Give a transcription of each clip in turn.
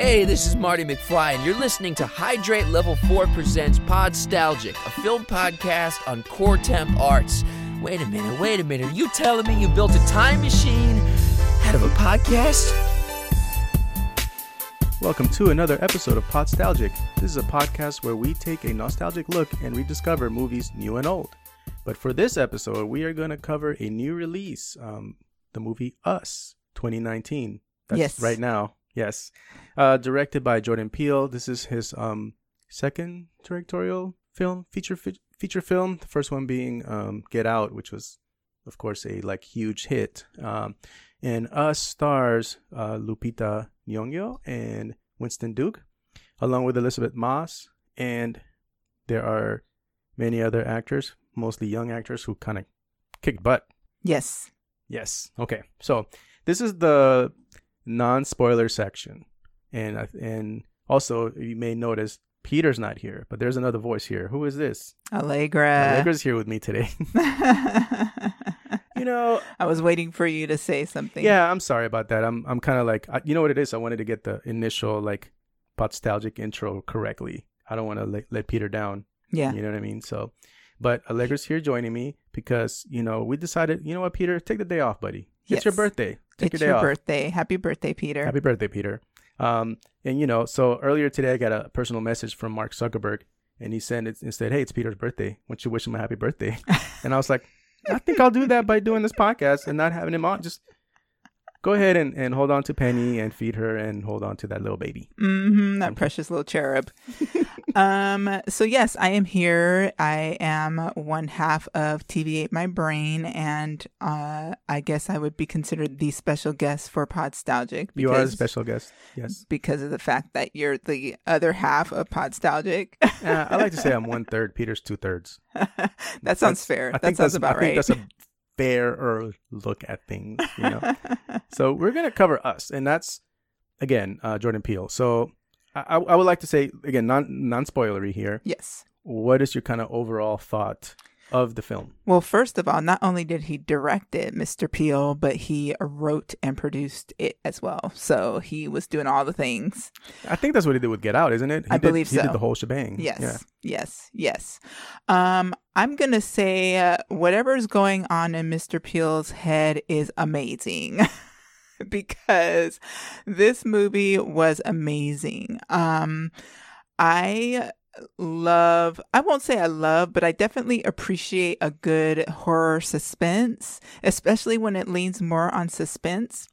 Hey, this is Marty McFly, and you're listening to Hydrate Level 4 Presents Podstalgic, a film podcast on core temp arts. Wait a minute, wait a minute. Are you telling me you built a time machine out of a podcast? Welcome to another episode of Podstalgic. This is a podcast where we take a nostalgic look and rediscover movies new and old. But for this episode, we are going to cover a new release, um, the movie Us 2019. That's Yes. right now. Yes. Uh, directed by Jordan Peele. This is his um, second directorial film, feature fi- feature film. The first one being um, Get Out, which was, of course, a like huge hit. Um, and Us stars uh, Lupita Nyong'o and Winston Duke, along with Elisabeth Moss, and there are many other actors, mostly young actors who kind of kicked butt. Yes. Yes. Okay. So this is the non-spoiler section, and and also you may notice Peter's not here, but there's another voice here. Who is this? Allegra. Allegra's here with me today. you know, I was waiting for you to say something. yeah, I'm sorry about that. I'm I'm kind of like, I, you know what it is. I wanted to get the initial like nostalgic intro correctly. I don't want to let, let Peter down. Yeah. You know what I mean? So, but Allegra's here joining me because you know we decided, you know what, Peter, take the day off, buddy. It's your birthday. Take it's your day your birthday. Happy birthday, Peter. Happy birthday, Peter. Um, and you know, so earlier today I got a personal message from Mark Zuckerberg, and he sent it and said, "Hey, it's Peter's birthday. Why don't you wish him a happy birthday?" and I was like, "I think I'll do that by doing this podcast and not having him on. Just go ahead and, and hold on to Penny and feed her and hold on to that little baby." hmm that precious little cherub. um. So yes, I am here. I am one half of TV8 My Brain, and uh, I guess I would be considered the special guest for Podstalgic. You are a special guest. Yes. because of the fact that you're the other half of Podstalgic. Uh, I like to say I'm one third. Peter's two thirds. that sounds fair. I that sounds that's, about I right. that's a fairer look at things. You know. so we're gonna cover us, and that's again uh, Jordan Peele. So I, I I would like to say again, non non spoilery here. yes. What is your kind of overall thought of the film? Well, first of all, not only did he direct it, Mr. Peele, but he wrote and produced it as well. So he was doing all the things. I think that's what he did with Get Out, isn't it? He I did, believe he did the whole shebang. Yes, Yeah. yes, yes. Um, I'm gonna say uh, whatever's going on in Mr. Peele's head is amazing. because this movie was amazing. Um, I love I won't say I love, but I definitely appreciate a good horror suspense, especially when it leans more on suspense.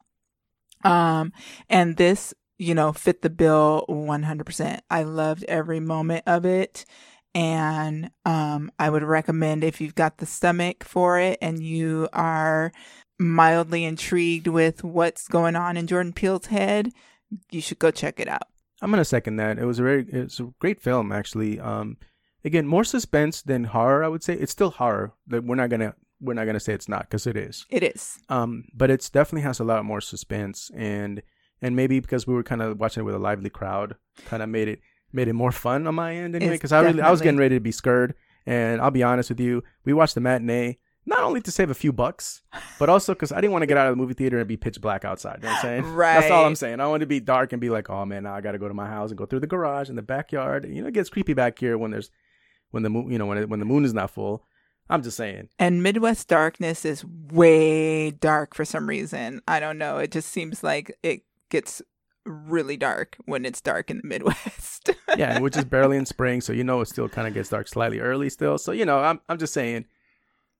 Um and this, you know, fit the bill 100%. I loved every moment of it and um I would recommend if you've got the stomach for it and you are mildly intrigued with what's going on in Jordan Peele's head, you should go check it out. I'm gonna second that. It was a very it's a great film actually. Um, again, more suspense than horror. I would say it's still horror. That we're not gonna we're not gonna say it's not because it is. It is. um but it's definitely has a lot more suspense and and maybe because we were kind of watching it with a lively crowd kind of made it made it more fun on my end anyway because i really i was getting ready to be scared and i'll be honest with you we watched the matinee not only to save a few bucks but also because i didn't want to get out of the movie theater and be pitch black outside you know what i'm saying Right. that's all i'm saying i wanted to be dark and be like oh man now i gotta go to my house and go through the garage and the backyard you know it gets creepy back here when there's when the moon you know when, it, when the moon is not full i'm just saying And Midwest darkness is way dark for some reason. I don't know. It just seems like it gets really dark when it's dark in the Midwest. yeah, and which is barely in spring, so you know it still kind of gets dark slightly early still. So you know, I'm I'm just saying,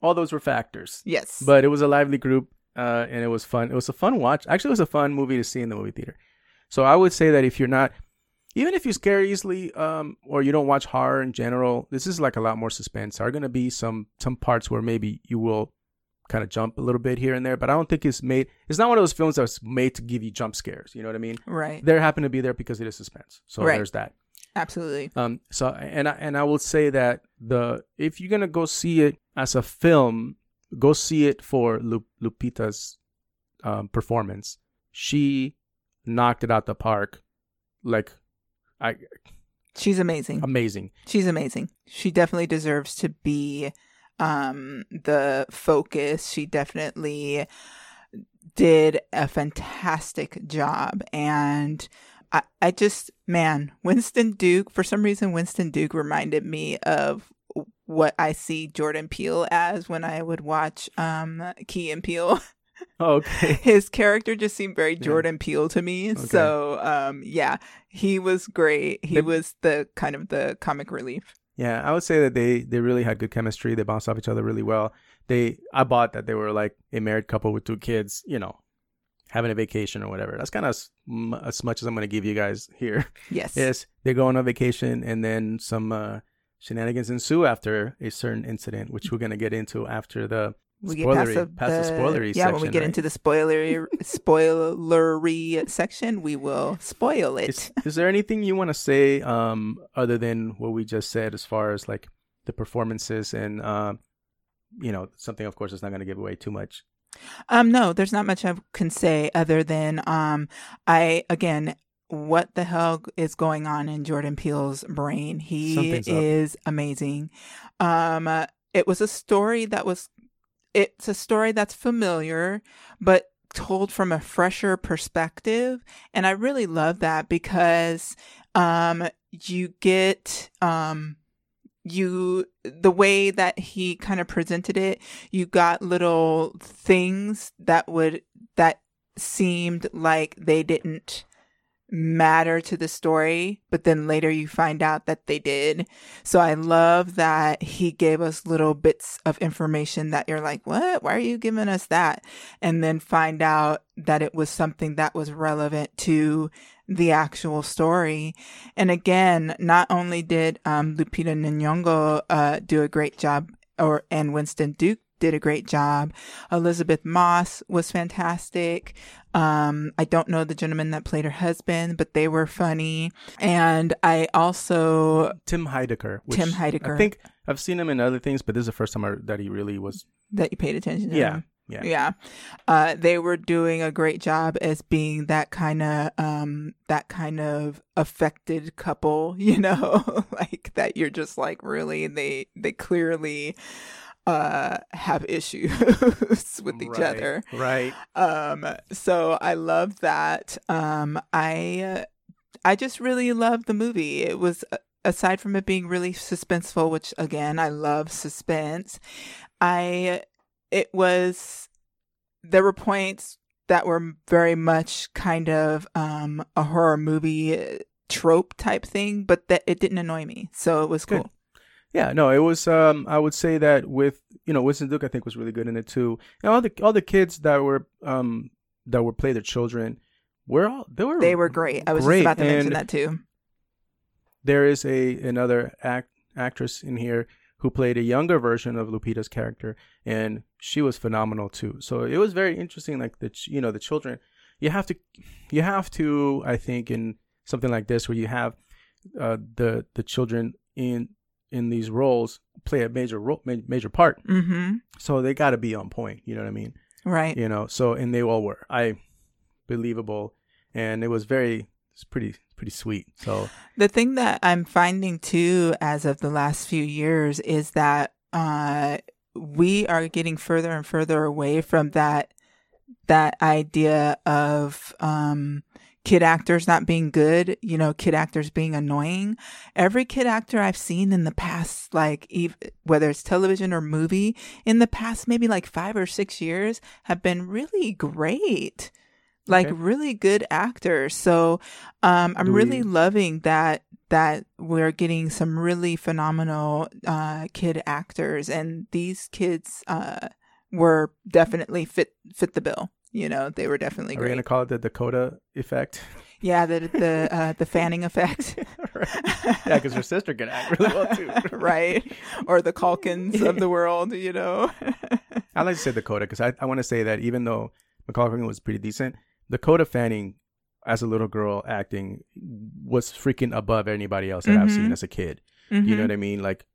all those were factors. yes. But it was a lively group, uh, and it was fun. It was a fun watch. Actually, it was a fun movie to see in the movie theater. So I would say that if you're not, even if you scare easily, um, or you don't watch horror in general, this is like a lot more suspense. There are gonna be some some parts where maybe you will kind of jump a little bit here and there, but I don't think it's made. It's not one of those films that's made to give you jump scares. You know what I mean? right. They happen to be there because it is suspense. So Right. there's that. Absolutely. Um. So and I and I will say that the if you're gonna go see it as a film, go see it for Lu- Lupita's um, performance. She knocked it out the park, like I She's amazing. amazing. She's amazing. She definitely deserves to be um the focus. She definitely did a fantastic job and I, I just man, Winston Duke. For some reason, Winston Duke reminded me of what I see Jordan Peele as when I would watch um Key and Peele. Oh, okay. His character just seemed very Jordan Peele to me. So um yeah, he was great. He They- was the kind of the comic relief. Yeah, I would say that they they really had good chemistry. They bounced off each other really well. They I bought that they were like a married couple with two kids, you know, having a vacation or whatever. That's kind of as, as much as I'm going to give you guys here. Yes. Is they go on a vacation and then some uh, shenanigans ensue after a certain incident, which we're going to get into after the we get past the, past the spoilery yeah when we get right? into the spoilery spoilery section we will spoil it Is, is there anything you want to say um other than what we just said as far as like the performances and um you know something of course is not going to give away too much um no there's not much i can say other than um i again what the hell is going on in jordan peele's brain he Something's up. is amazing um uh, it was a story that was it's a story that's familiar but told from a fresher perspective and i really love that because um you get um you the way that he kind of presented it you got little things that would that seemed like they didn't matter to the story but then later you find out that they did. So i love that he gave us little bits of information that you're like what? Why are you giving us that? And then find out that it was something that was relevant to the actual story and again not only did um, lupita nyong'o uh, do a great job or and winston duke did a great job elisabeth moss was fantastic um, I don't know the gentleman that played her husband, but they were funny. And I also tim heidecker which Tim Heidecker. i think i've seen him in other things but this is the first time I, that he really was that you paid attention to. yeah him. Yeah Yeah. Uh, they were doing a great job as being that kind of, um, that kind of affected couple, you know, like that you're just like, really, they, they clearly, uh, have issues with each Right, other. right Um, so I love that. Um, I, I just really love the movie. It was, uh, aside from it being really suspenseful, which again, I love suspense. I, it was, there were points that were very much kind of, um, a horror movie trope type thing, but that it didn't annoy me. So it was Good. cool. Yeah, no, it was. Um, I would say that with you know Winston Duke, I think was really good in it too. And all the all the kids that were um that were play their children, were all they were They were great. I was great. just about to mention And that too. There is a another act actress in here who played a younger version of Lupita's character, and she was phenomenal too. So it was very interesting. Like the you know the children, you have to you have to I think in something like this where you have uh, the the children in in these roles play a major role ma- major part Mm-hmm. so they got to be on point you know what i mean Right. you know so and they all were i believable and it was very it's pretty pretty sweet so The thing that I'm finding too, as of the last few years, is that uh, we are getting further and further away from that that idea of um, kid actors not being good. You know, kid actors being annoying. Every kid actor I've seen in the past, like ev- whether it's television or movie, in the past maybe like five or six years, have been really great. Like Okay. really good actors. So um, I'm Do really we- loving that that we're getting some really phenomenal uh, kid actors, and these kids uh, were definitely fit fit the bill. You know, they were definitely are we great. gonna call it the dakota effect Yeah, the the uh, the fanning effect, yeah because her sister can act really well too right? Or the Culkins of the world. You know. i like to say dakota because i, I want to say that even though Culkin was pretty decent dakota fanning as a little girl acting was freaking above anybody else that i've seen Mhm. as a kid You know Mhm. what I mean? Like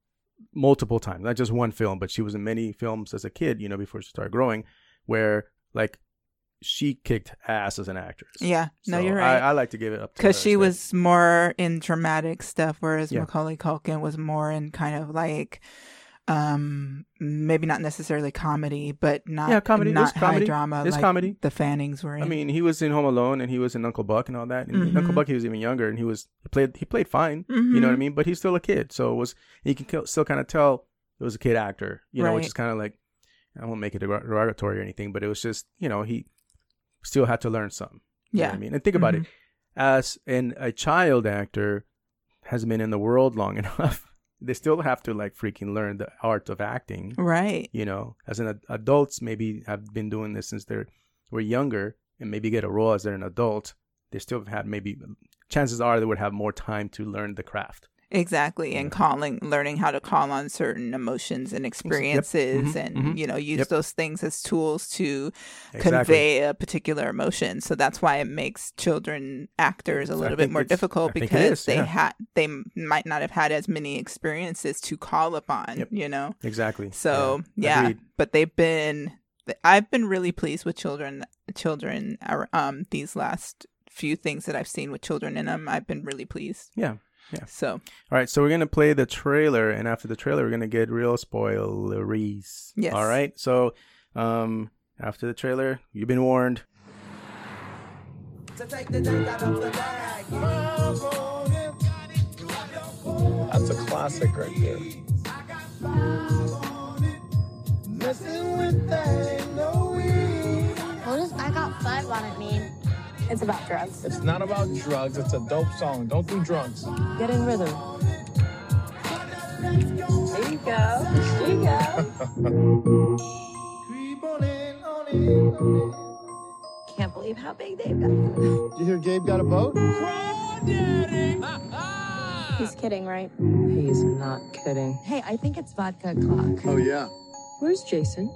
multiple times, not just one film, but she was in many films as a kid, you know, before she started growing, where like she kicked ass as an actress. Yeah. No, So you're right. I like to give it up Because she as was more in dramatic stuff, whereas Yeah. Macaulay Culkin was more in kind of like um maybe not necessarily comedy, but not Yeah, comedy. Not was comedy. drama. It's like comedy. The Fannings were in. I mean, he was in Home Alone and he was in Uncle Buck and all that. And Mhm. Uncle Buck, he was even younger and he was he played he played fine. You know what I Mhm. mean? But he's still a kid, so it was you can still kind of tell it was a kid actor. You know, which is kind of like I won't make it derog- derogatory or anything, but it was just you know he still had to learn something. You know yeah. I mean, and think about it Mhm. as an a child actor has been in the world long enough. They still have to like freaking learn the art of acting. Right. You know, as an ad- adults maybe have been doing this since they're were younger and maybe get a role as they're an adult. They still have had maybe chances are they would have more time to learn the craft. Exactly. And calling, learning how to call on certain emotions and experiences Mhm, and, mhm. you know, use Yep. those things as tools to Exactly. convey a particular emotion. So that's why it makes children actors a little bit more difficult I because is, they yeah. had they might not have had as many experiences to call upon, Yep. you know. Exactly. So yeah, Agreed. but they've been. I've been really pleased with children. Children, um, these last few things that I've seen with children in them, I've been really pleased. Yeah. Yeah. So All right, so we're gonna play the trailer, and after the trailer, we're gonna get real spoileries. Yes. All right. So, um, after the trailer, you've been warned. That's a classic right there. What does I got five on it mean? It's about drugs. It's not about drugs. It's a dope song. Don't do drugs. Get in rhythm. There you go. There you go. Can't believe how big they've got. Did you hear Gabe got a boat? He's kidding, right? He's not kidding. Hey, I think it's vodka o'clock. Oh yeah. Where's Jason?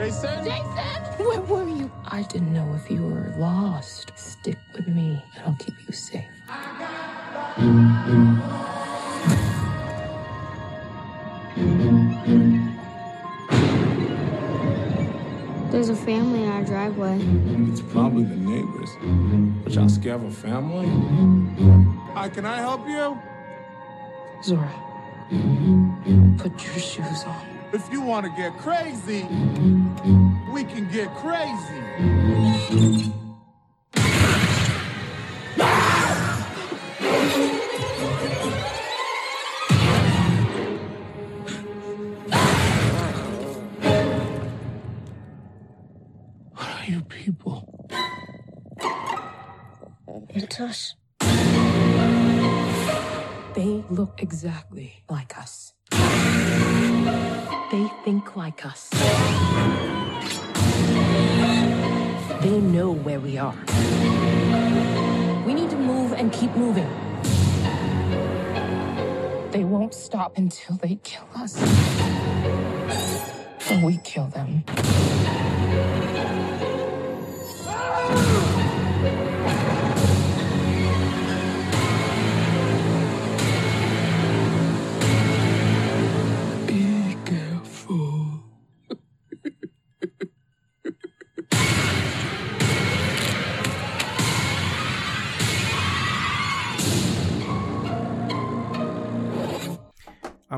Jason. Where were you? I didn't know if you were lost. Stick with me, and I'll keep you safe. There's a family in our driveway. It's probably the neighbors. But y'all scared of a family? Hi, can I help you? Zora, put your shoes on. If you want to get crazy, we can get crazy. What are you people? It's us. They look exactly like us. They think like us. They know where we are. We need to move and keep moving. They won't stop until they kill us. Or we kill them.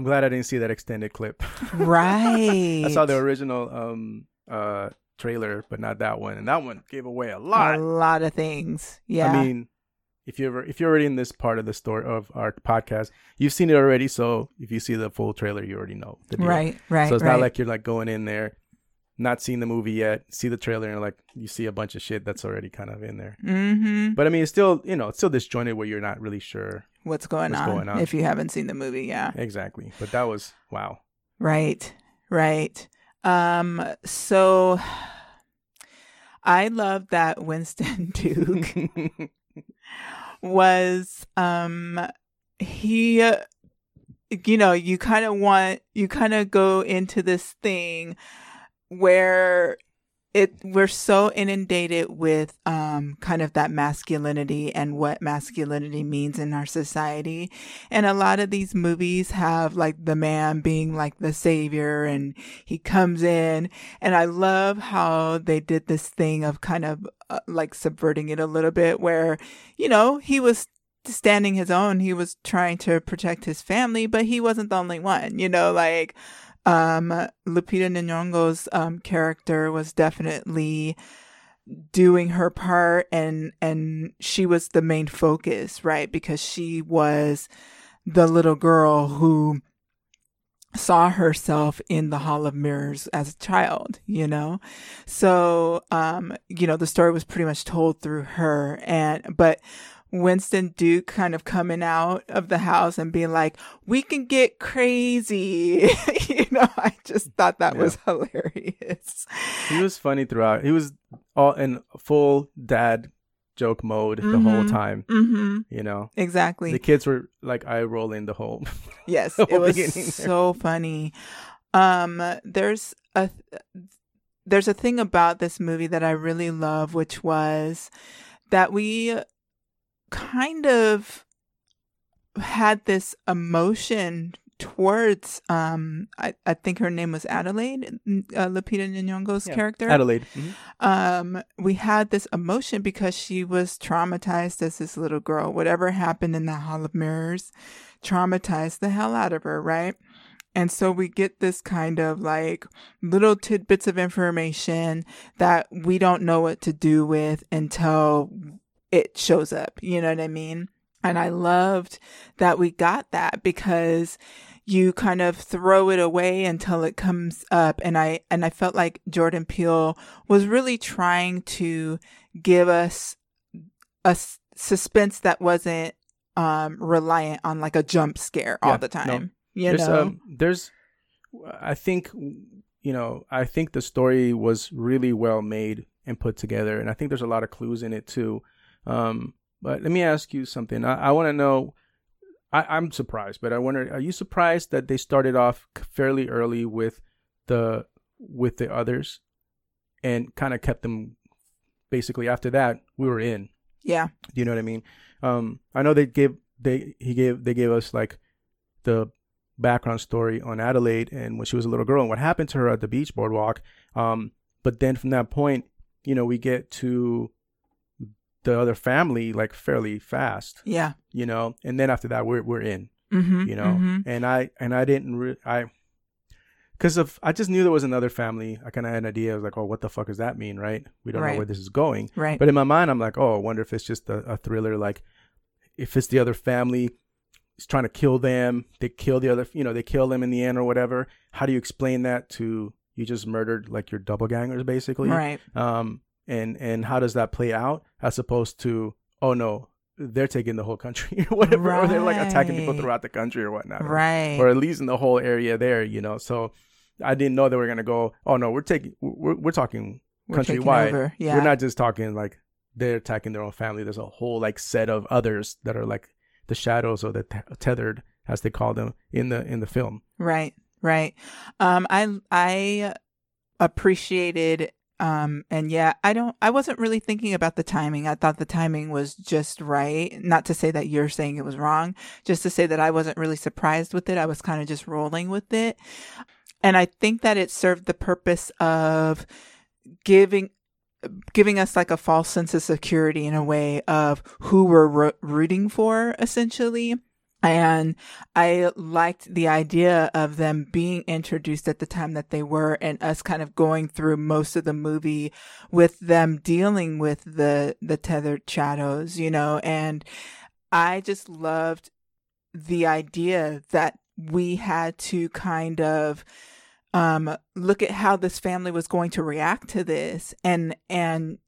I'm glad I didn't see that extended clip. right. I saw the original um uh trailer, but not that one, and that one gave away a lot. a lot of things. Yeah. I mean, if you're ever, if you're already in this part of the story of our podcast, you've seen it already. So if you see the full trailer, you already know the deal. right, right. So it's right. not like you're like going in there, not seen the movie yet, see the trailer, and like you see a bunch of shit that's already kind of in there. mm-hmm. But I mean, it's still you know it's still disjointed where you're not really sure what's going what's on going on. if you haven't seen the movie. Yeah. exactly. But that was wow. Right, right. Um, so I love that Winston Duke was um he uh, you know, you kind of want you kind of go into this thing where it we're so inundated with um kind of that masculinity and what masculinity means in our society and a lot of these movies have like the man being like the savior and he comes in and i love how they did this thing of kind of uh, like subverting it a little bit where you know he was standing his own. He was trying to protect his family, but he wasn't the only one. You know, like um, Lupita Nyong'o's um, character was definitely doing her part, and and she was the main focus, right? Because she was the little girl who saw herself in the hall of mirrors as a child you know so um you know the story was pretty much told through her and but Winston Duke kind of coming out of the house and being like, "We can get crazy," you know. I just thought that Yeah. was hilarious. He was funny throughout. He was all in full dad joke mode the whole Mhm. time. Mm-hmm. You know, Exactly. the kids were like eye rolling the whole. Yes, the it was so funny. Um, there's a there's a thing about this movie that I really love, which was that we kind of had this emotion towards um I, I think her name was Adelaide uh, Lupita Nyong'o's Yeah, character Adelaide. Mhm. um we had this emotion because she was traumatized as this little girl whatever happened in the hall of mirrors traumatized the hell out of her right and so we get this kind of like little tidbits of information that we don't know what to do with until it shows up you know what i mean and i loved that we got that because you kind of throw it away until it comes up and i and i felt like jordan peele was really trying to give us a s- suspense that wasn't um reliant on like a jump scare all Yeah, the no. time you there's know um, there's I think you know I think the story was really well made and put together, and I think there's a lot of clues in it too. Um, but let me ask you something. I, I want to know. I, I'm surprised, but I wonder: Are you surprised that they started off fairly early with the with the others, and kind of kept them basically after that? We were in. yeah Do you know what I mean? Um, I know they gave they he gave they gave us like the background story on Adelaide and when she was a little girl and what happened to her at the beach boardwalk. Um, but then from that point, you know, we get to the other family like fairly fast, yeah you know, and then after that we're we're in, mm-hmm, you know, mhm. and I and I didn't re- I because of I just knew there was another family. I kind of had an idea. I was like, oh, what the fuck does that mean, right? We don't Right. know where this is going. right But in my mind, I'm like, oh, I wonder if it's just a, a thriller. Like, if it's the other family, is trying to kill them. They kill the other, you know, they kill them in the end or whatever. How do you explain that to you just murdered like your double gangers basically? right Um, and and how does that play out as opposed to oh no, they're taking the whole country or whatever, or they're like attacking people throughout the country or whatnot, right or at least in the whole area there, you know. So I didn't know they were gonna go. Oh no, we're taking we're we're talking We're countrywide. yeah. We're not just talking like they're attacking their own family. There's a whole like set of others that are like the shadows or the te- tethered, as they call them in the in the film. Right, right. Um, I I appreciated. Um, and yeah, I don't. I wasn't really thinking about the timing. I thought the timing was just right. Not to say that you're saying it was wrong. Just to say that I wasn't really surprised with it. I was kind of just rolling with it, and I think that it served the purpose of giving giving us like a false sense of security in a way of who we're ro- rooting for essentially and I liked the idea of them being introduced at the time that they were and us kind of going through most of the movie with them dealing with the the tethered shadows, you know, and I just loved the idea that we had to kind of um look at how this family was going to react to this and and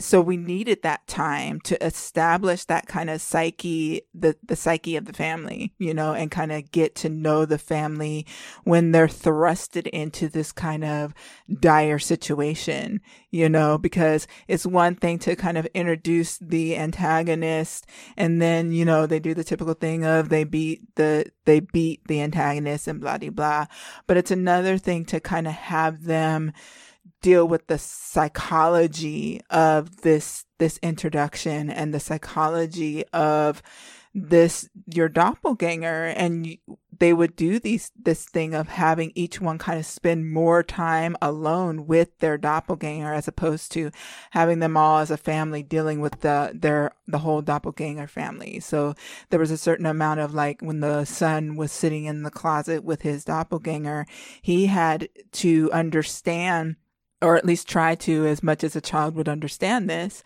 so we needed that time to establish that kind of psyche the the psyche of the family you know and kind of get to know the family when they're thrusted into this kind of dire situation you know because it's one thing to kind of introduce the antagonist and then you know they do the typical thing of they beat the they beat the antagonist and blah blah blah but it's another thing to kind of have them deal with the psychology of this this introduction and the psychology of this your doppelganger. And they would do these this thing of having each one kind of spend more time alone with their doppelganger as opposed to having them all as a family dealing with the their the whole doppelganger family. So there was a certain amount of like when the son was sitting in the closet with his doppelganger he had to understand or at least try to as much as a child would understand this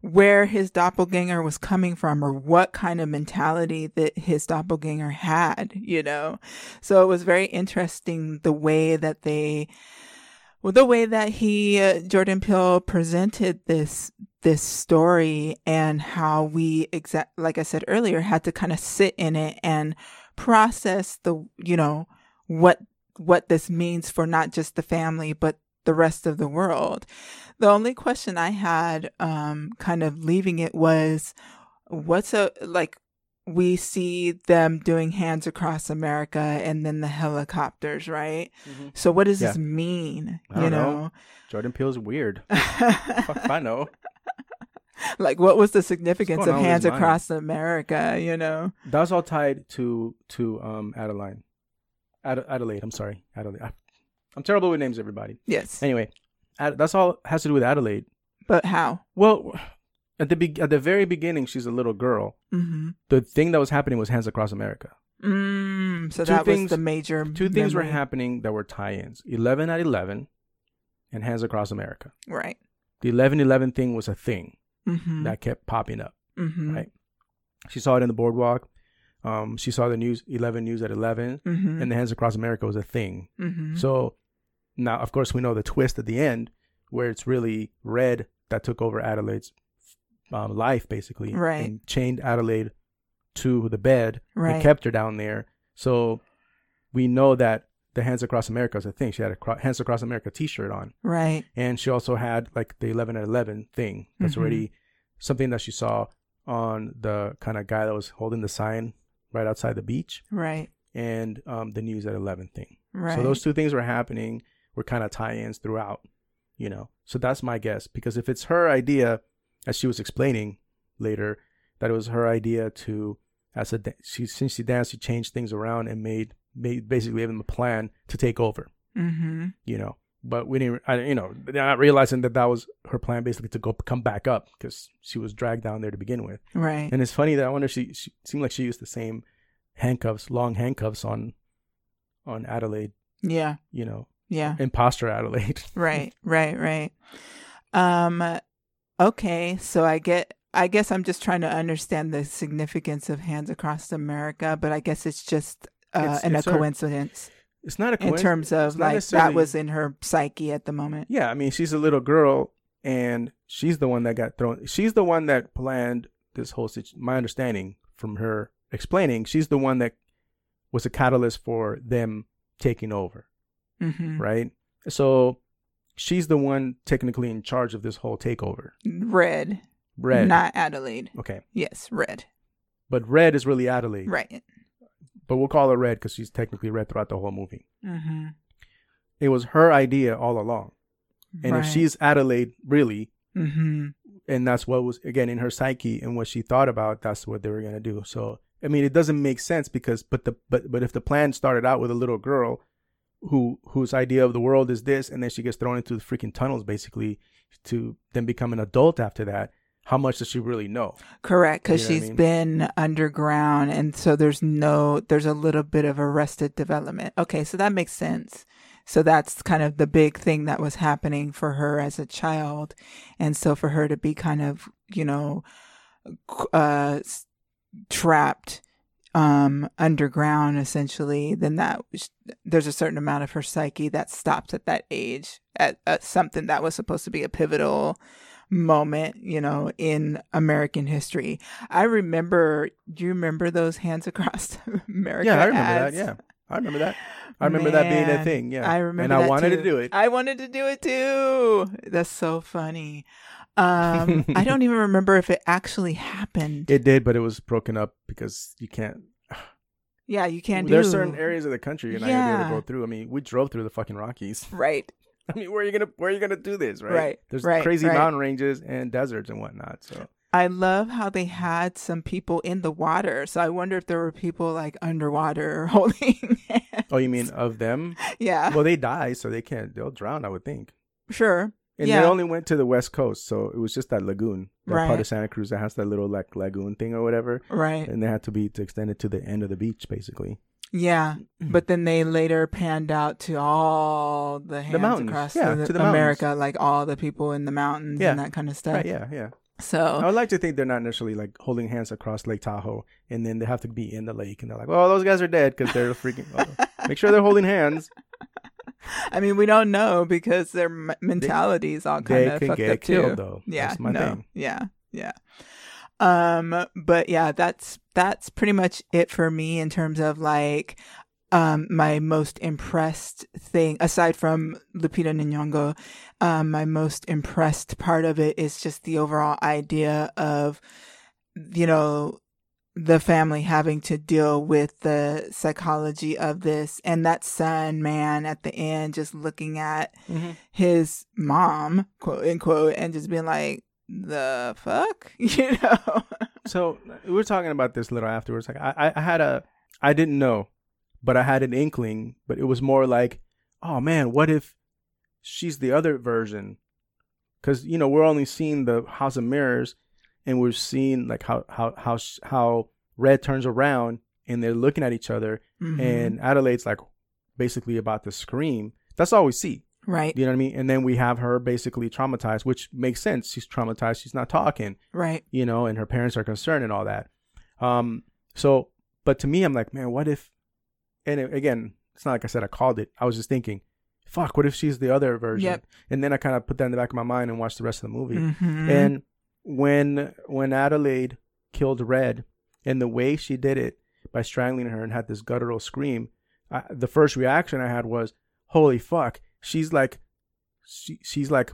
where his doppelganger was coming from or what kind of mentality that his doppelganger had, you know. So it was very interesting the way that they well the way that he uh, Jordan Peele presented this this story and how we like I said earlier had to kind of sit in it and process the you know what what this means for not just the family but the rest of the world. The only question I had, um, kind of leaving it was, what's a, like, we see them doing hands across America and then the helicopters, right? Mm-hmm. So what does Yeah. this mean? I You don't know. know, Jordan Peele's weird. Fuck I know. like what was the significance of hands his mind? across America? You know, That was all tied to to um Adeline, Ad- Adelaide. I'm sorry, Adelaide. I, I'm terrible with names, everybody. yes, Anyway, Ad- that's all has to do with Adelaide. but how? Well, at the be- at the very beginning, she's a little girl. Mm-hmm. The thing that was happening was Hands Across America. Mm, so Two that things- was the major. Two things were happening that were tie-ins: Eleven at Eleven, and Hands Across America. Right. The Eleven Eleven thing was a thing Mm-hmm. that kept popping up. mm-hmm. Right. She saw it in the boardwalk. Um, she saw the news, Eleven News at 11 Mm-hmm. and the Hands Across America was a thing. mm-hmm. So now, of course, we know the twist at the end where it's really Red that took over Adelaide's um, life, basically, Right. And chained Adelaide to the bed Right. and kept her down there. So we know that the Hands Across America is a thing. She had a Cro- Hands Across America T-shirt on, right. and she also had like the 11 at 11 thing. That's Mhm. already something that she saw on the kind of guy that was holding the sign right outside the beach, Right. and um, the News at 11 thing. Right. So those two things were happening, were kind of tie-ins throughout, you know. So that's my guess because if it's her idea, as she was explaining later, that it was her idea to, as a she since she danced, she changed things around and made made basically gave them a plan to take over, Mm-hmm. you know. But we didn't, I, you know, not realizing that that was her plan basically to go come back up because she was dragged down there to begin with. Right. And it's funny that I wonder if she, she seemed like she used the same handcuffs, long handcuffs on on Adelaide, yeah. you know, Yeah. imposter Adelaide. Right. Right. Right. Um. Okay. So I get. I guess I'm just trying to understand the significance of Hands Across America, but I guess it's just uh, It's- an, it's a her- coincidence It's not a coincidence. in terms of like that was in her psyche at the moment. Yeah, I mean, she's a little girl, and she's the one that got thrown. She's the one that planned this whole situation. My understanding from her explaining, she's the one that was a catalyst for them taking over, Mm-hmm. right? So she's the one technically in charge of this whole takeover. Red. Red, Not Adelaide. okay, Yes. Red. but Red is really Adelaide, Right. but we'll call her Red because she's technically Red throughout the whole movie. Mm-hmm. It was her idea all along, and right. if she's Adelaide, really, Mm-hmm. and that's what was again in her psyche and what she thought about that's what they were going to do so i mean it doesn't make sense because but the but but if the plan started out with a little girl who whose idea of the world is this and then she gets thrown into the freaking tunnels basically to then become an adult after that how much does she really know Correct, because You know what I mean? been underground, and so there's no, there's a little bit of arrested development. Okay, so that makes sense. So that's kind of the big thing that was happening for her as a child, and so for her to be kind of, you know, uh, trapped um underground essentially then that there's a certain amount of her psyche that stops at that age at, at something that was supposed to be a pivotal moment, you know, in American history. I remember, do you remember those hands across America? yeah i remember ads? that yeah i remember that i remember that being a thing yeah I remember and i wanted too. to do it I wanted to do it too. That's so funny. Um, I don't even remember if it actually happened. it did but it was broken up because you can't yeah, you can't do there's do certain areas of the country you're not gonna be able to go through i mean we drove through the fucking rockies Right. I mean, where are you gonna where are you gonna do this, right? Right, There's right, crazy right. mountain ranges and deserts and whatnot. So I love how they had some people in the water. So I wonder if there were people like underwater holding hands. Oh, you mean of them? Yeah. Well, they die, so they can't. They'll drown, I would think. sure. And yeah. they only went to the west coast, so it was just that lagoon, that part of Santa Cruz that has that little like lagoon thing or whatever, right. and they had to be to extend it to the end of the beach, basically. Yeah. Mm-hmm. But then they later panned out to all the hands mountains. across Yeah, the, to the mountains. America, like all the people in the mountains Yeah. and that kind of stuff. Right? Yeah, yeah. So I would like to think they're not necessarily like holding hands across Lake Tahoe, and then they have to be in the lake, and they're like, "Well, those guys are dead because they're freaking." well, make sure they're holding hands. I mean, we don't know because their m- mentality is all kind of can fucked get up killed, too. though. Yeah, no, thing. yeah, yeah. Um, but yeah, that's that's pretty much it for me in terms of like um my most impressed thing aside from Lupita Nyong'o um my most impressed part of it is just the overall idea of you know the family having to deal with the psychology of this and that son man at the end just looking at mm-hmm. his mom quote unquote and just being like the fuck you know So we were talking about this a little afterwards. Like I, I- I had a, I didn't know, but I had an inkling. But it was more like, oh man, what if she's the other version? Because you know we're only seeing the House of Mirrors, and we're seeing like how how how sh- how Red turns around and they're looking at each other, Mhm. and Adelaide's like basically about to scream. That's all we see. right You know what I mean? And then we have her basically traumatized, which makes sense. She's traumatized. She's not talking right you know, and her parents are concerned and all that. Um, so, but to me, I'm like, man, what if? And it, again, it's not like I said I called it. I was just thinking, fuck, what if she's the other version? Yep. And then I kind of put that in the back of my mind and watched the rest of the movie. Mhm. And when when Adelaide killed Red, and the way she did it by strangling her and had this guttural scream, I, the first reaction I had was, holy fuck, she's like, she, she's like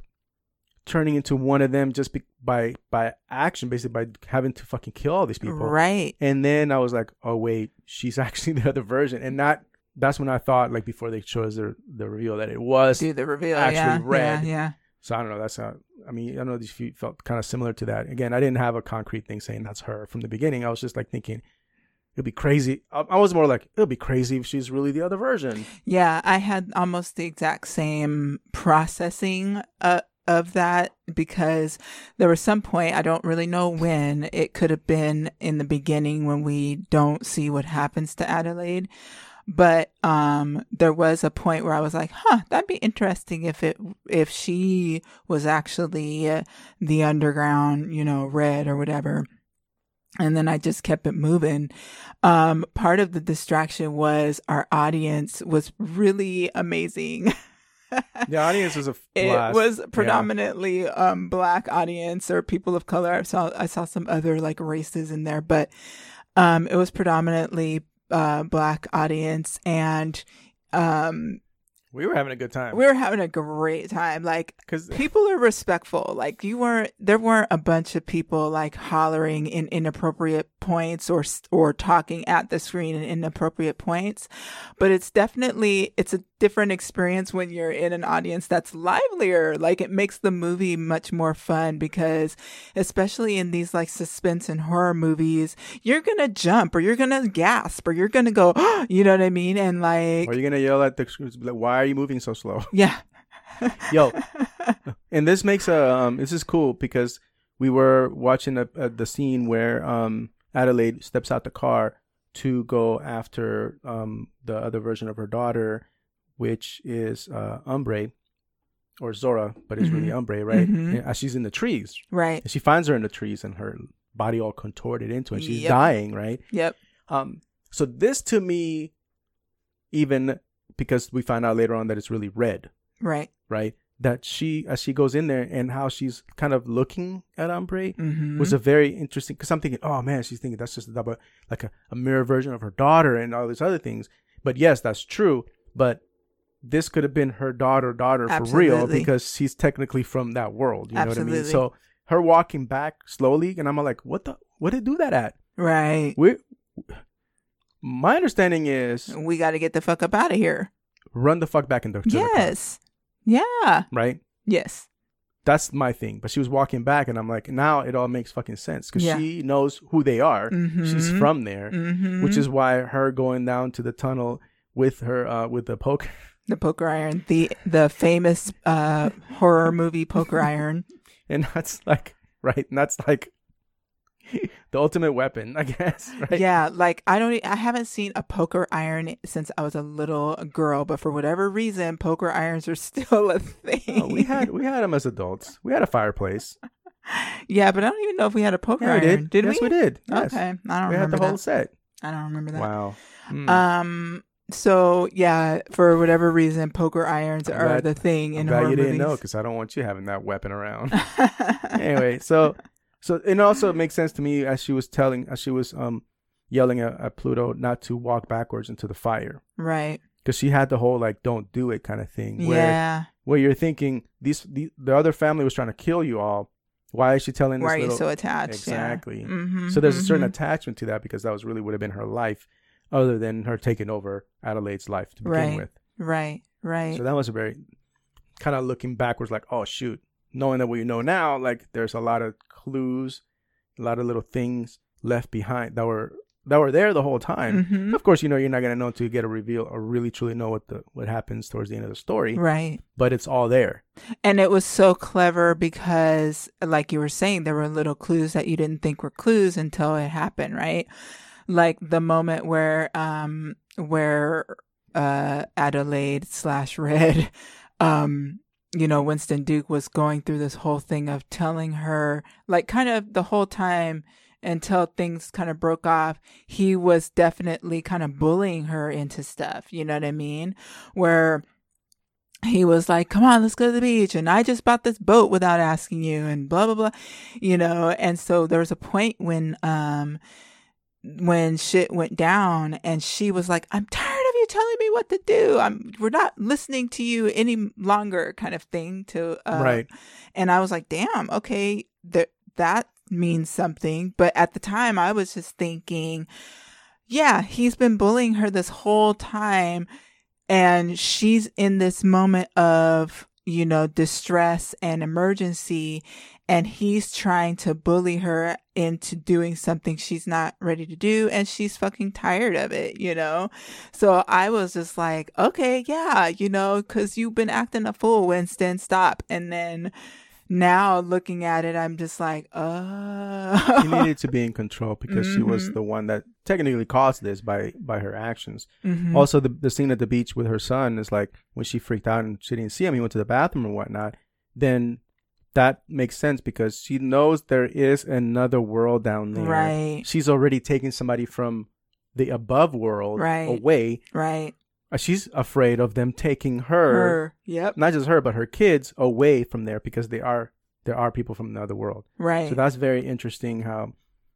turning into one of them just be, by by action, basically by having to fucking kill all these people. right And then I was like, oh wait, she's actually the other version, and not. That's when I thought, like before they chose the the reveal, that it was do the reveal actually yeah, red. yeah yeah so I don't know. That's how. I mean, I don't know if you felt kind of similar to that. Again, I didn't have a concrete thing saying that's her from the beginning. I was just like thinking it'd be crazy. I, I was more like it'd be crazy if she's really the other version. Yeah, I had almost the exact same processing uh, of that because there was some point, I don't really know when, it could have been in the beginning when we don't see what happens to Adelaide. But um, there was a point where I was like, "Huh, that'd be interesting if it if she was actually the underground, you know, red or whatever." and then I just kept it moving. Um, part of the distraction was our audience was really amazing. The audience was a it blast. was Yeah. predominantly um black audience or people of color. I saw I saw some other like races in there, but um it was predominantly uh black audience and um We were having a good time. we were having a great time. Like because people are respectful. Like you weren't, there weren't a bunch of people like hollering in inappropriate points or or talking at the screen in inappropriate points. But it's definitely it's a different experience when you're in an audience that's livelier. Like it makes the movie much more fun because, especially in these like suspense and horror movies, you're gonna jump or you're gonna gasp or you're gonna go, you know what I mean? And like, are you gonna yell at the? Like, why are you moving so slow? yeah. Yo, and this makes a um, this is cool because we were watching a, a, the scene where um Adelaide steps out the car to go after um the other version of her daughter, which is uh Umbrae or Zora, but it's really Mhm. Umbrae, right? Mhm. And, uh, she's in the trees, Right. and she finds her in the trees, and her body all contorted into and She's Yep. dying, right? Yep. Um, so this to me, even because we find out later on that it's really red, Right. right? That she, as she goes in there and how she's kind of looking at Umbrae Mm-hmm. was a very interesting, because I'm thinking, oh man, she's thinking that's just a double, like a, a mirror version of her daughter and all these other things. But yes, that's true. But this could have been her daughter, daughter for real because she's technically from that world. You know what I mean? So her walking back slowly, and I'm like, what the, what did it do that at? right. We, my understanding is We got to get the fuck up out of here. run the fuck back into to the car, Yes. Yeah. right? Yes. that's my thing. But she was walking back, and I'm like, now it all makes fucking sense because Yeah. she knows who they are. She's Mhm. from there, Mhm. which is why her going down to the tunnel with her uh with the poker the poker iron, the the famous uh, horror movie poker iron. and that's like right, and that's like the ultimate weapon, I guess. Right? Yeah, like I don't, I haven't seen a poker iron since I was a little girl, but for whatever reason, poker irons are still a thing. Oh, we had we had them as adults. We had a fireplace. yeah, but I don't even know if we had a poker Yeah, we iron. did. Did yes, we? we did. Yes. Okay, I don't remember. we had remember the whole set. I don't remember that. Wow. Mm. Um. So yeah, for whatever reason, poker irons I'm are glad- the thing I'm in glad horror you didn't know because I don't want you having that weapon around. anyway, so so it also makes sense to me as she was telling as she was um yelling at, at Pluto not to walk backwards into the fire right. because she had the whole like don't do it kind of thing where Yeah. where you're thinking these the, the other family was trying to kill you all. Why is she telling this Why are you so attached? exactly? Yeah. hmm So there's a certain attachment to that because that was really would have been her life, other than her taking over Adelaide's life to begin Right. with. Right. Right. So that was a very kind of looking backwards, like, oh shoot, knowing that what you know now, like there's a lot of clues, a lot of little things left behind that were that were there the whole time. Mhm. Of course, you know you're not gonna know until you get a reveal or really truly know what the what happens towards the end of the story. Right. But it's all there. And it was so clever because, like you were saying, there were little clues that you didn't think were clues until it happened, right? Like the moment where, um, where, uh, Adelaide slash Red, um, you know, Winston Duke was going through this whole thing of telling her, like, kind of the whole time until things kind of broke off, he was definitely kind of bullying her into stuff. You know what I mean? Where, he was like, come on, let's go to the beach. And I just bought this boat without asking you and blah, blah, blah, you know? And so there was a point when, um, when shit went down and she was like, I'm tired telling me what to do. I'm, we're not listening to you any longer kind of thing to, uh, Right. And I was like, damn, okay, that, that means something. But at the time I was just thinking, yeah, he's been bullying her this whole time and she's in this moment of you know distress and emergency and he's trying to bully her into doing something she's not ready to do and she's fucking tired of it you know so i was just like okay yeah you know cuz you've been acting a fool winston stop and then now looking at it i'm just like uh She needed to be in control because she was Mhm. the one that technically caused this by by her actions. Mhm. Also, the the scene at the beach with her son is like when she freaked out and she didn't see him. He went to the bathroom and whatnot. Then that makes sense because she knows there is another world down there. Right. She's already taken somebody from the above world Right. away. right Uh, She's afraid of them taking her, her yep not just her, but her kids away from there because they are there are people from the other world. right So that's very interesting how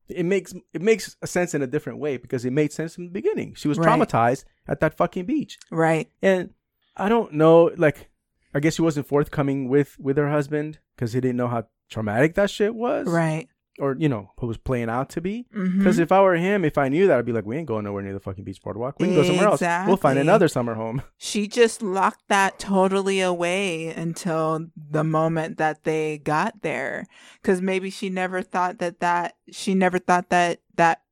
it makes it makes a sense in a different way because it made sense in the beginning. She was Right. traumatized at that fucking beach. right And I don't know like I guess she wasn't forthcoming with with her husband because he didn't know how traumatic that shit was. right Or you know, what was playing out to be. Mm-hmm. Because if I were him, if I knew that, I'd be like, we ain't going nowhere near the fucking beach boardwalk. We can go somewhere else. We'll find another summer home. she just locked that totally away until the moment that they got there because maybe she never thought that that she never thought that that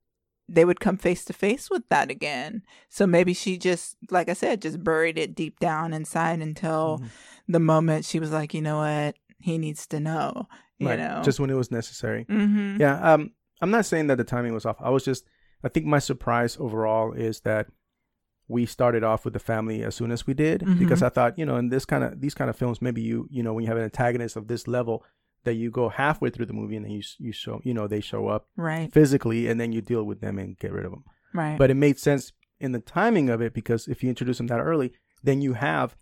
they would come face to face with that again so maybe she just like i said just buried it deep down inside until Mm-hmm. the moment she was like you know what he needs to know you Right. know Just when it was necessary. mm-hmm. Yeah, um, I'm not saying that the timing was off. I was just, I think my surprise overall is that we started off with the family as soon as we did Mhm. because I thought, you know, in this kind of these kind of films, maybe you, you know, when you have an antagonist of this level, that you go halfway through the movie and then you you show, you know, they show up right physically and then you deal with them and get rid of them. right But it made sense in the timing of it because if you introduce them that early, then you have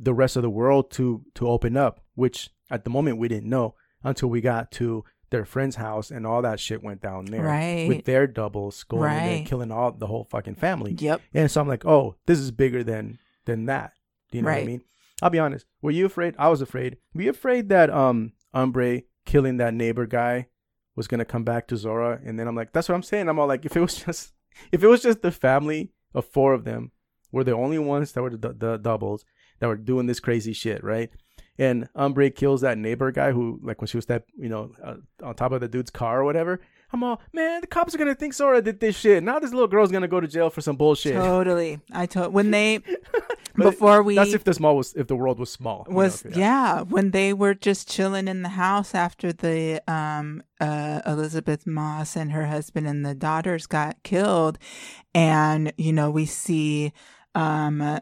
the rest of the world to to open up, which at the moment we didn't know until we got to their friend's house and all that shit went down there Right. with their doubles going in there and killing all the whole fucking family. yep And so I'm like, oh, this is bigger than than that. Do you know what I mean? I'll be honest. Were you afraid? I was afraid. Were you afraid that um Umbrae killing that neighbor guy was gonna come back to Zora? And then I'm like, that's what I'm saying. I'm all like, if it was just if it was just the family of four of them were the only ones that were the, the doubles that were doing this crazy shit, right? and Umbrae kills that neighbor guy who, like, when she was that, you know, uh, on top of the dude's car or whatever. I'm all, man, the cops are gonna think Zora did this shit. Now this little girl's gonna go to jail for some bullshit. Totally. I told when they before we That's if the small was, if the world was small. you know, was yeah. when they were just chilling in the house after the um uh Elisabeth Moss and her husband and the daughters got killed and you know we see um uh,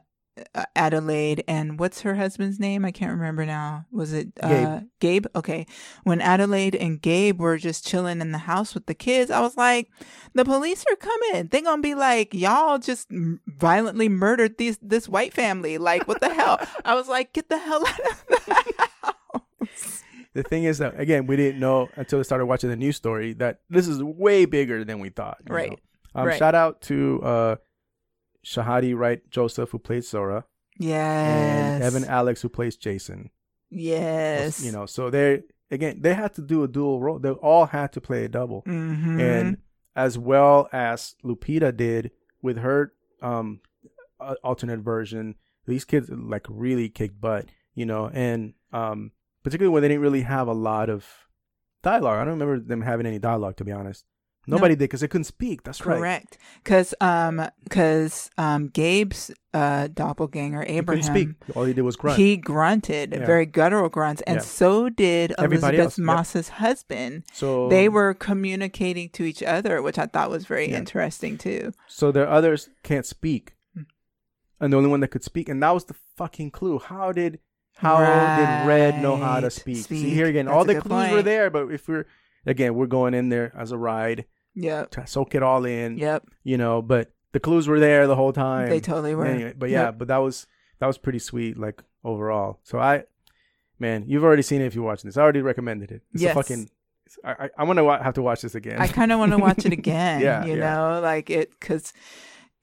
Adelaide and what's her husband's name? I can't remember now. Was it uh, Gabe. Gabe? Okay. When Adelaide and Gabe were just chilling in the house with the kids, I was like, the police are coming. They're going to be like, y'all just m- violently murdered these this white family. Like, what the hell? I was like, get the hell out of the house. The thing is that again, we didn't know until we started watching the news story that this is way bigger than we thought. Right. Um, Right. Shout out to uh, Shahadi Wright Joseph who plays Zora Yes. and Evan Alex who plays Jason. Yes. You know, so they again they had to do a dual role. They all had to play a double, hmm and as well as Lupita did with her um alternate version. These kids like really kicked butt, you know, and um particularly when they didn't really have a lot of dialogue. I don't remember them having any dialogue to be honest. Nobody did because they couldn't speak. That's right. Correct. Because um, cause, um, Gabe's uh, doppelganger, He couldn't Abraham, speak. All he did was grunt. he grunted Yeah. very guttural grunts, and Yeah. so did Everybody Elisabeth yep. Moss's husband. so They were communicating to each other, which I thought was very Yeah. interesting too. So the others can't speak, Hmm. and the only one that could speak, and that was the fucking clue. How did how did Red know how to Right. speak? See here again, That's all the clues were there, but if we're again, we're going in there as a ride Yep. to soak it all in. Yep. You know, but the clues were there the whole time. They totally were. Anyway, but yeah, Yep. but that was that was pretty sweet, like overall. So I, man, you've already seen it if you're watching this. I already recommended it. It's Yes. a fucking. I, I, I'm gonna wa- have to watch this again. I kind of want to watch it again. Yeah, you yeah. know, like it because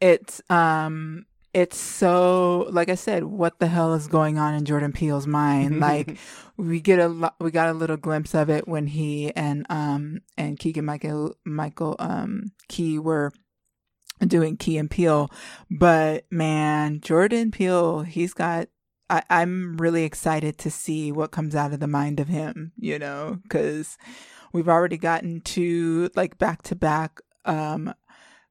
it's um it's so like I said, what the hell is going on in Jordan Peele's mind? Like we get a lo- we got a little glimpse of it when he and um and Keegan Michael Michael um Key were doing Key and Peele, but man, Jordan Peele, he's got. I, I'm really excited to see what comes out of the mind of him, you know, because we've already gotten to like back to back um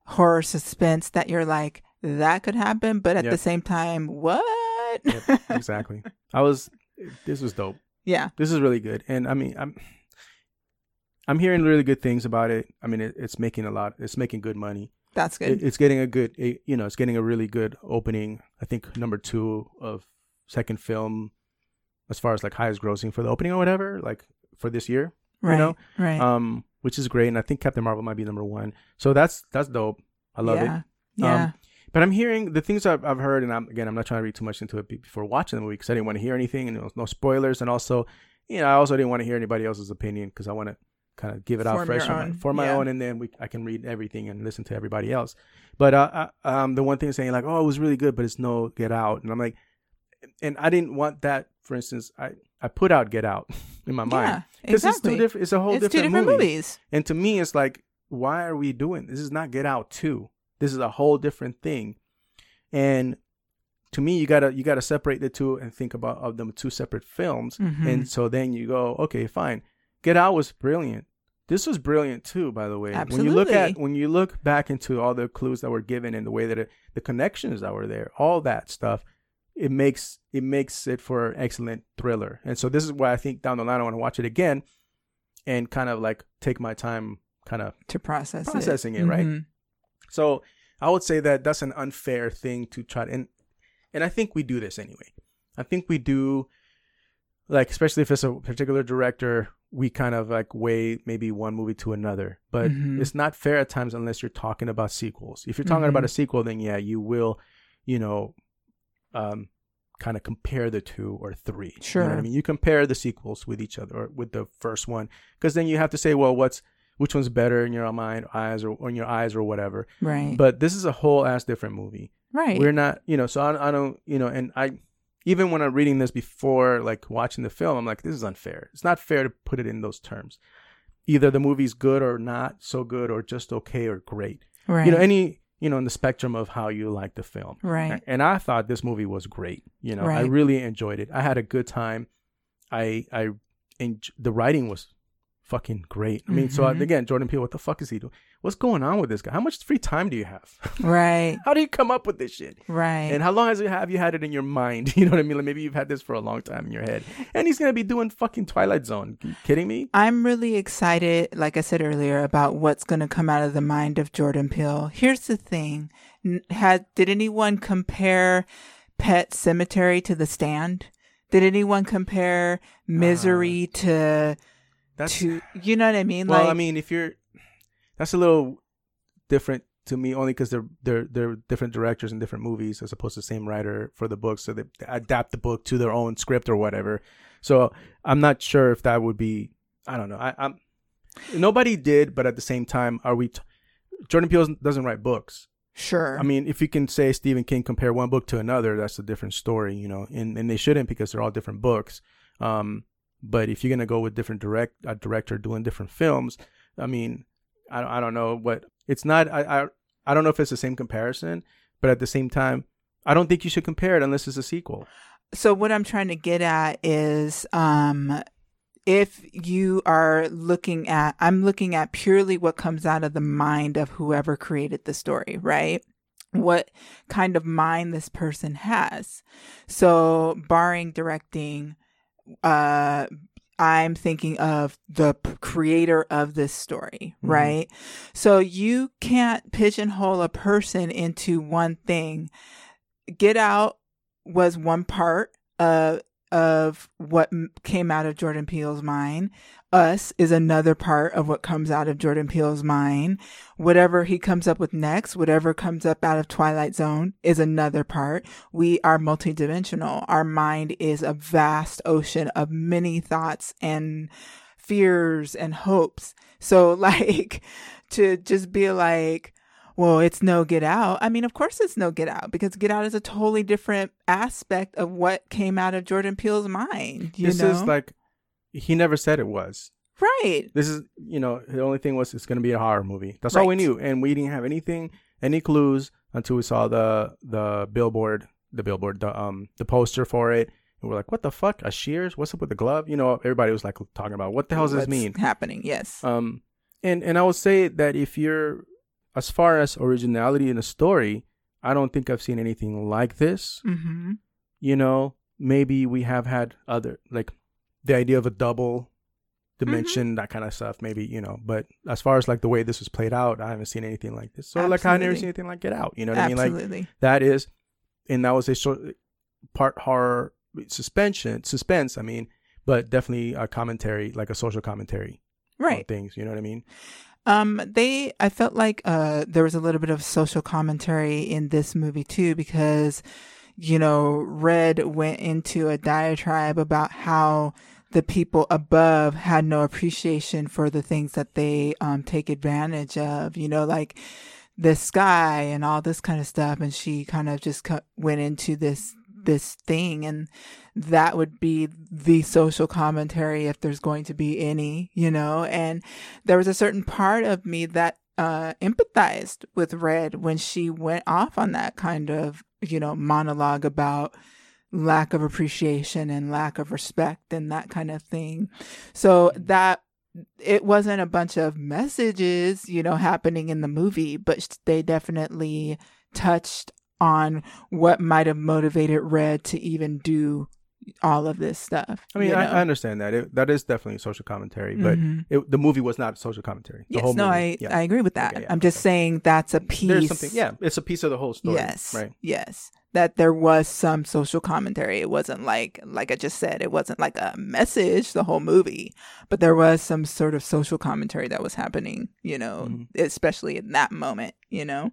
horror suspense that you're like that could happen but at Yep. the same time what Yep, exactly. I was. This was dope. yeah This is really good, and I mean, I'm. I'm hearing really good things about it. I mean, it, it's making a lot. It's making good money. that's good It, it's getting a good. It, you know, it's getting a really good opening. I think number two of second film, as far as like highest grossing for the opening or whatever, like for this year. right You know, right Um, which is great, and I think Captain Marvel might be number one. So that's that's dope. I love yeah it. yeah Um, But I'm hearing the things I've, I've heard, and I'm, again, I'm not trying to read too much into it before watching the movie because I didn't want to hear anything and there was no spoilers. And also, you know, I also didn't want to hear anybody else's opinion because I want to kind of give it out fresh on my- for my yeah. own, and then we I can read everything and listen to everybody else. But uh, uh, um, the one thing saying like, oh, it was really good, but it's no Get Out, and I'm like, and I didn't want that. For instance, I I put out Get Out in my mind yeah because exactly it's two different. It's a whole it's different, two different movie. movies And to me, it's like, why are we doing this? Is not Get Out two. This is a whole different thing. And to me, you gotta you gotta separate the two and think about of them two separate films. Mhm. And so then you go, okay, fine. Get Out was brilliant. This was brilliant too, by the way. Absolutely. When you look at when you look back into all the clues that were given and the way that it, the connections that were there, all that stuff, it makes it makes it for an excellent thriller. And so this is why I think down the line I want to watch it again and kind of like take my time kind of to process it. processing it, right? Mhm. So I would say that that's an unfair thing to try to, and and I think we do this anyway. I think we do, like especially if it's a particular director, we kind of like weigh maybe one movie to another. But Mhm. it's not fair at times unless you're talking about sequels. If you're talking about a Mhm. sequel, then yeah, you will, you know, um, kind of compare the two or three. You know what I mean, you compare the sequels with each other or with the first one, because then you have to say, well, what's which one's better in your mind, eyes, or in your eyes, or whatever. Right. But this is a whole ass different movie. right. We're not, you know, so I, I don't, you know, and I, even when I'm reading this before, like watching the film, I'm like, this is unfair. It's not fair to put it in those terms. Either the movie's good or not so good, or just okay or great. right. You know, any, you know, in the spectrum of how you like the film. right. And I thought this movie was great. You know, I really enjoyed it. I had a good time. I I and the writing was fucking great. I mean, so uh, Mhm. again, Jordan Peele, what the fuck is he doing? What's going on with this guy? How much free time do you have? Right. How do you come up with this shit? Right. And how long has it have you had it in your mind? You know what I mean? Like maybe you've had this for a long time in your head. And he's gonna be doing fucking Twilight Zone. You kidding me? I'm really excited, like I said earlier, about what's going to come out of the mind of Jordan Peele. Here's the thing: had did anyone compare Pet Sematary to The Stand? Did anyone compare Misery to That's to you know what I mean? well. like, I mean, if you're, that's a little different to me, only because they're they're they're different directors in different movies as opposed to the same writer for the book, so they adapt the book to their own script or whatever. So I'm not sure if that would be. I don't know. I, I'm nobody did, but at the same time, are we? T- Jordan Peele doesn't write books. sure. I mean, if you can say Stephen King compare one book to another, that's a different story, you know, and and they shouldn't because they're all different books. Um, but if you're gonna go with different direct a director doing different films, I mean, I don't, I don't know what it's not. I, I I don't know if it's the same comparison, but at the same time, I don't think you should compare it unless it's a sequel. so what I'm trying to get at is um if you are looking at I'm looking at purely what comes out of the mind of whoever created the story, right? What kind of mind this person has. So barring directing uh I'm thinking of the creator of this story, Mhm. right? So you can't pigeonhole a person into one thing. Get Out was one part of of what came out of Jordan Peele's mind. Us is another part of what comes out of Jordan Peele's mind. Whatever he comes up with next, whatever comes up out of Twilight Zone is another part. We are multidimensional. Our mind is a vast ocean of many thoughts and fears and hopes. So like to just be like, well, it's no get out. I mean, of course it's no get out because get out is a totally different aspect of what came out of Jordan Peele's mind. You this know? is like he never said it was. right. This is you know the only thing was it's gonna be a horror movie. That's all we knew, and we didn't have anything, any clues until we saw the the billboard, the billboard, the um the poster for it. And we're like, what the fuck? A shears? What's up with the glove? You know, everybody was like talking about what the hell does this mean? happening? Yes. Um, and and I would say that if you're as far as originality in a story, I don't think I've seen anything like this. mm-hmm. You know, maybe we have had other like the idea of a double dimension, that kind of stuff. Maybe you know, but as far as like the way this was played out, I haven't seen anything like this. So like I never Absolutely. seen anything like Get Out. You know what I mean? Like that is, and that was a sort part horror suspension suspense. I mean, but definitely a commentary, like a social commentary right. things. You know what I mean? Um, they, I felt like uh, there was a little bit of social commentary in this movie too, because, you know, Red went into a diatribe about how the people above had no appreciation for the things that they um, take advantage of, you know, like the sky and all this kind of stuff. And she kind of just went into this this thing and that would be the social commentary if there's going to be any you know? And there was a certain part of me that uh empathized with red when she went off on that kind of you know monologue about lack of appreciation and lack of respect and that kind of thing. So that it wasn't a bunch of messages you know happening in the movie but they definitely touched on what might have motivated red to even do all of this stuff I mean, you I, know? I understand that. It, that is definitely social commentary, but Mhm. it, the movie was not social commentary. The yes, whole no, movie, I yeah. I agree with that. Okay, yeah, I'm just okay. saying that's a piece. There's something. Yeah, it's a piece of the whole story. Yes. Right. Yes. That there was some social commentary. It wasn't like like I just said, it wasn't like a message the whole movie, but there was some sort of social commentary that was happening, you know, Mhm. especially in that moment, you know.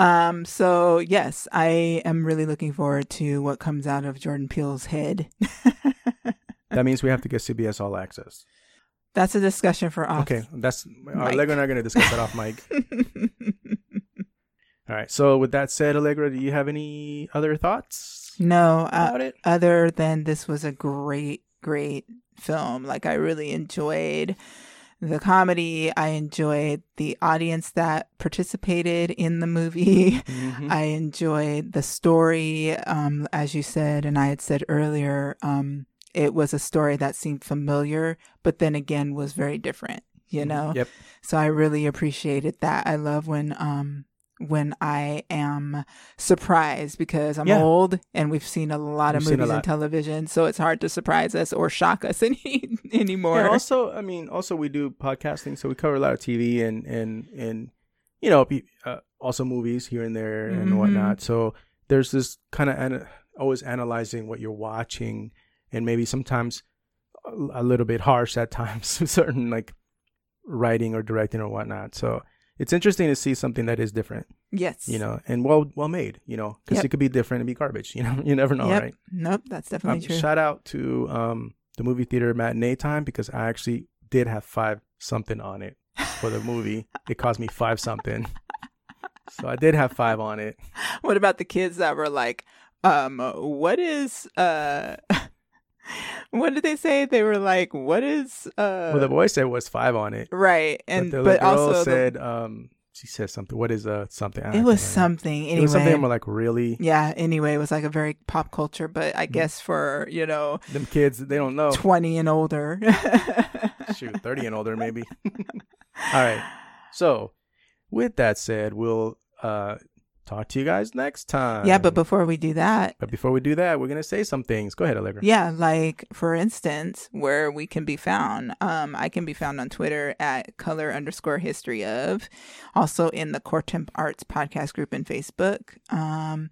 Um so yes, I am really looking forward to what comes out of Jordan Peele's head. That means we have to get CBS All Access. That's a discussion for off. Okay, that's uh, Mike. Allegra and I are going to discuss that off mic. All right. So with that said, Allegra, do you have any other thoughts no, uh, it? other than this was a great, great film. Like I really enjoyed the comedy. I enjoyed the audience that participated in the movie. Mhm. I enjoyed the story, um, as you said, and I had said earlier. Um, it was a story that seemed familiar, but then again was very different. You know. Mm-hmm. Yep. So I really appreciated that. I love when um when I am surprised because I'm Yeah. old and we've seen a lot of We've movies and television, so it's hard to surprise us or shock us any anymore. Yeah, also, I mean, also we do podcasting, so we cover a lot of TV and and and you know, uh, also movies here and there and Mhm. whatnot. So there's this kind of ana- always analyzing what you're watching, and maybe sometimes a, a little bit harsh at times, certain like writing or directing or whatnot. So it's interesting to see something that is different, yes. you know, and well well made, you know, because Yep. it could be different and be garbage. You know, you never know, yep. right? Nope, that's definitely Um, true. shout out to um, the movie theater matinee time because I actually did have five something on it for the movie. it cost me five something, so I did have five on it. what about the kids that were like, um, what is uh what did they say? They were like, what is uh well, the boy said was five on it, right and but the but, girl also the- said um, she said something. What is uh something? It was something anyway. It was something. I'm like really. yeah, anyway, it was like a very pop culture, but I Mm. guess for, you know, Them kids, they don't know. 20 and older. Shoot, thirty and older maybe. All right. So, with that said, we'll uh talk to you guys next time. yeah, but before we do that, But before we do that, we're gonna say some things. Go ahead, Allegra. Yeah, like for instance, where we can be found. Um, I can be found on Twitter at color underscore history of, also in the Cortemp Arts podcast group in Facebook. Um,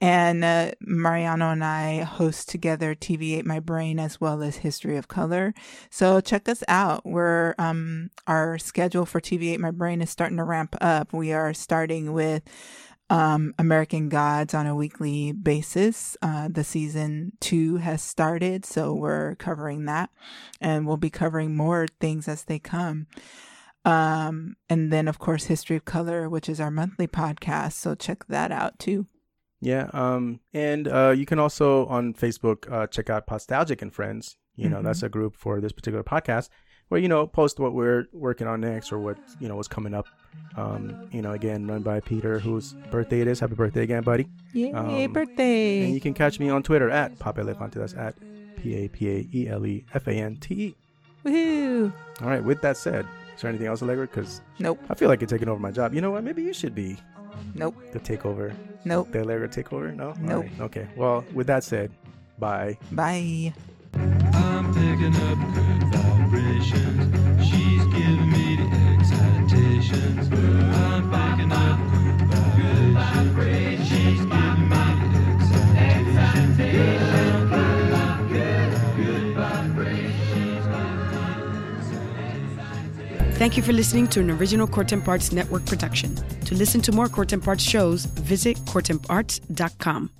and uh, Mariano and I host together TV8 My Brain as well as History of Color. So check us out. We're um our schedule for TV8 My Brain is starting to ramp up. We are starting with um, American Gods on a weekly basis. Uh, the season two has started, so we're covering that, and we'll be covering more things as they come. Um, and then, of course, History of Color, which is our monthly podcast. So check that out too. Yeah. Um. And uh, you can also on Facebook uh, check out Postalgic and Friends. You know, Mhm. that's a group for this particular podcast where you know post what we're working on next or what you know what's coming up. Um. You know, again, run by Peter, whose birthday it is. Happy birthday again, buddy. Yay, Um, birthday! And you can catch me on Twitter at Papa Elefante. That's at P A P A E L E F A N T E. Woohoo! All right. With that said, is there anything else, Allegra? Because Nope, I feel like you're taking over my job. You know what? Maybe you should be nope, the takeover. nope. The Allegra takeover? No. Nope. right. Okay. Well, with that said, bye. Bye. Vibrations. She's giving me the excitations. I'm picking up good vibrations. She's giving me the excitations. Thank you for listening to an original Cortemp Arts Network production. To listen to more Cortemp Arts shows, visit cortemparts.com.